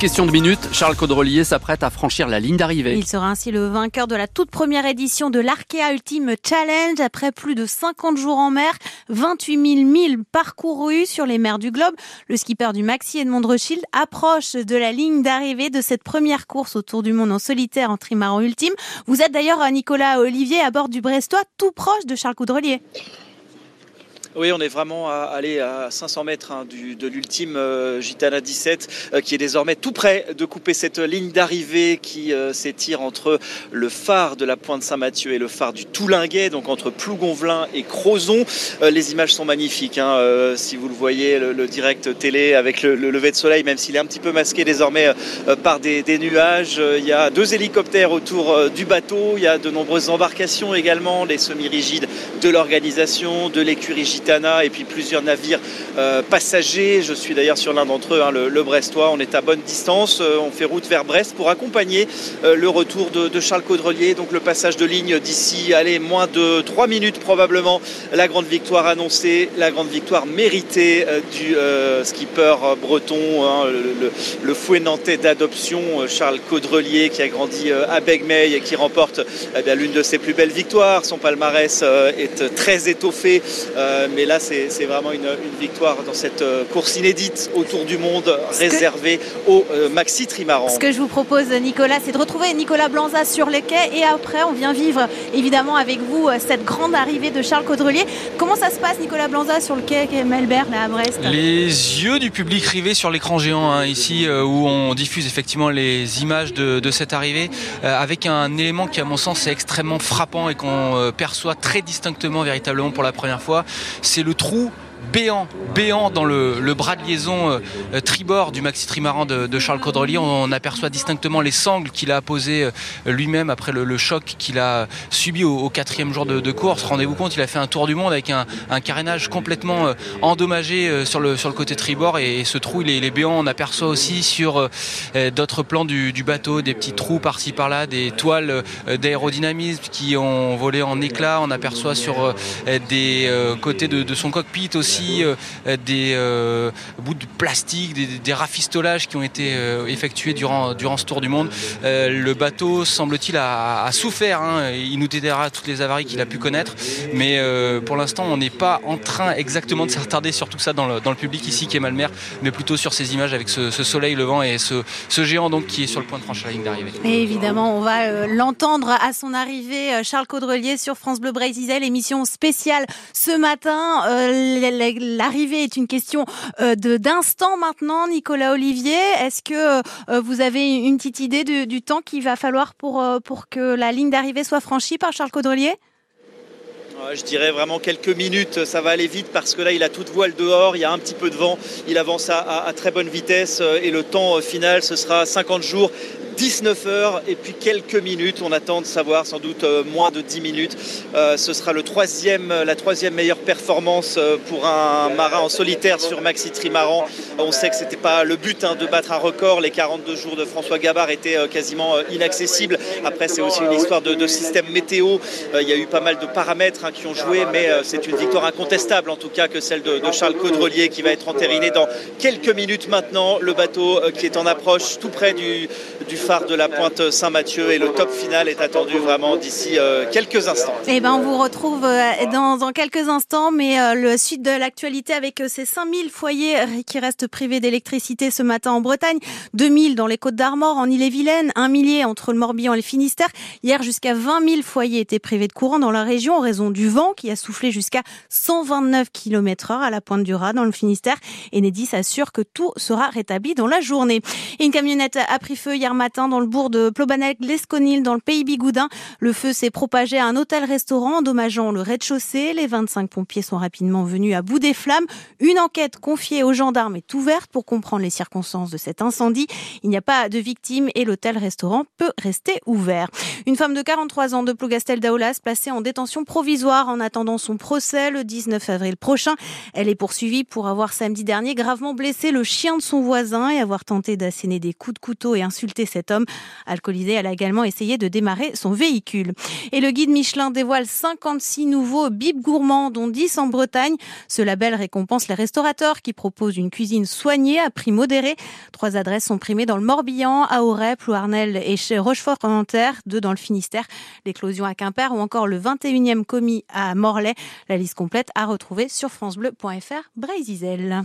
question de minutes, Charles Caudrelier s'apprête à franchir la ligne d'arrivée. Il sera ainsi le vainqueur de la toute première édition de l'Arkea Ultime Challenge. Après plus de 50 jours en mer, 28 000 milles parcourus sur les mers du globe, le skipper du Maxi Edmond Rothschild approche de la ligne d'arrivée de cette première course autour du monde en solitaire en trimaran ultime. Vous êtes d'ailleurs Nicolas Olivier à bord du Brestois, tout proche de Charles Caudrelier. Oui, on est vraiment allé à 500 mètres hein, de l'ultime euh, Gitana 17, euh, qui est désormais tout près de couper cette ligne d'arrivée qui euh, s'étire entre le phare de la Pointe Saint-Mathieu et le phare du Toulinguet, donc entre Plougonvelin et Crozon. les images sont magnifiques. Hein, si vous le voyez, le, direct télé avec le, lever de soleil, même s'il est un petit peu masqué désormais par des, des, nuages. Il y a deux hélicoptères autour du bateau. Il y a de nombreuses embarcations également, les semi-rigides de l'organisation, de l'écurie Gitana et puis plusieurs navires euh, passagers. Je suis d'ailleurs sur l'un d'entre eux, hein, le, Brestois. On est à bonne distance. Euh, on fait route vers Brest pour accompagner euh, le retour de, Charles Caudrelier. Donc le passage de ligne d'ici, allez, moins de 3 minutes probablement. La grande victoire annoncée, la grande victoire méritée du skipper breton, hein, le, fouet nantais d'adoption, Charles Caudrelier, qui a grandi à Begmey et qui remporte eh l'une de ses plus belles victoires. Son palmarès est très étoffé. Euh, mais là, c'est vraiment une, victoire dans cette euh, course inédite autour du monde réservée au euh, Maxi Trimaran. Ce que je vous propose, Nicolas, c'est de retrouver Nicolas Blanza sur les quais et après, on vient vivre évidemment avec vous cette grande arrivée de Charles Caudrelier. Comment ça se passe, Nicolas Blanza, sur le quai Melbert, là, à Brest? Les yeux du public rivés sur l'écran géant, hein, ici, où on diffuse effectivement les images de, cette arrivée, avec un élément qui, à mon sens, est extrêmement frappant et qu'on perçoit très distinctement véritablement pour la première fois, c'est le trou béant, béant dans le, bras de liaison euh, tribord du maxi trimaran de, Charles Caudrelier. On, aperçoit distinctement les sangles qu'il a posées euh, lui-même après le, choc qu'il a subi au, quatrième jour de, course. Rendez-vous compte, il a fait un tour du monde avec un, carénage complètement euh, endommagé sur le, côté tribord et, ce trou, il est, béant. On aperçoit aussi sur d'autres plans du, bateau des petits trous par-ci par-là, des toiles d'aérodynamisme qui ont volé en éclats. On aperçoit sur des côtés de son cockpit aussi euh, des euh, bouts de plastique, des, rafistolages qui ont été euh, effectués durant, durant ce tour du monde. le bateau, semble-t-il, a, souffert. Hein. Il nous dédaiera toutes les avaries qu'il a pu connaître. Mais pour l'instant, on n'est pas en train exactement de s'attarder sur tout ça dans le, dans le public ici qui est Malmer, mais plutôt sur ces images avec ce, soleil levant et ce, ce, géant donc qui est sur le point de franchir la ligne d'arrivée. Évidemment, on va l'entendre à son arrivée, Charles Caudrelier sur France Bleu Brésil, émission spéciale ce matin l'arrivée est une question euh, d'instant maintenant, Nicolas Olivier. Est-ce que euh, vous avez une petite idée du, temps qu'il va falloir pour, euh, pour que la ligne d'arrivée soit franchie par Charles Caudrelier? Je dirais vraiment quelques minutes, ça va aller vite parce que là il a toute voile dehors, il y a un petit peu de vent, il avance à très bonne vitesse et le temps final ce sera 50 jours 19 heures et puis quelques minutes. On attend de savoir sans doute euh, moins de 10 minutes. Euh, ce sera le troisième, la troisième meilleure performance euh, pour un marin en solitaire sur Maxi Trimaran. On sait que ce n'était pas le but hein, de battre un record. Les 42 jours de François Gabard étaient quasiment inaccessibles. Après, c'est aussi une histoire de, système météo. Il y a eu pas mal de paramètres hein, qui ont joué, mais c'est une victoire incontestable en tout cas que celle de, Charles Caudrelier qui va être entériné dans quelques minutes maintenant. Le bateau qui est en approche tout près du, du de la pointe Saint-Mathieu et le top final est attendu vraiment d'ici euh, quelques instants. Et eh ben on vous retrouve euh, dans, quelques instants, mais euh, le suite de l'actualité avec ces 5000 foyers qui restent privés d'électricité ce matin en Bretagne, 2000 dans les Côtes d'Armor, en Ille-et-Vilaine, un millier entre le Morbihan et le Finistère. Hier, jusqu'à 20 000 foyers étaient privés de courant dans la région en raison du vent qui a soufflé jusqu'à 129 km heure à la pointe du Raz dans le Finistère. Enedis assure que tout sera rétabli dans la journée. Une camionnette a pris feu hier matin dans le bourg de Plobanec-Lesconil, dans le pays Bigoudin. Le feu s'est propagé à un hôtel-restaurant, endommageant le rez-de-chaussée. Les 25 pompiers sont rapidement venus à bout des flammes. Une enquête confiée aux gendarmes est ouverte pour comprendre les circonstances de cet incendie. Il n'y a pas de victimes et l'hôtel-restaurant peut rester ouvert. Une femme de 43 ans de Plougastel d'Aolas placée en détention provisoire en attendant son procès le 19 avril prochain. Elle est poursuivie pour avoir samedi dernier gravement blessé le chien de son voisin et avoir tenté d'asséner des coups de couteau et insulter cette Cet homme, alcoolisé, a également essayé de démarrer son véhicule. Et le guide Michelin dévoile 56 nouveaux bibes gourmands, dont 10 en Bretagne. Ce label récompense les restaurateurs qui proposent une cuisine soignée à prix modéré. Trois adresses sont primées dans le Morbihan, à Auray, Plouarnel et chez Rochefort-en-Terre, deux dans le Finistère, l'éclosion à Quimper ou encore le 21e commis à Morlaix. La liste complète à retrouver sur francebleu.fr Brésil.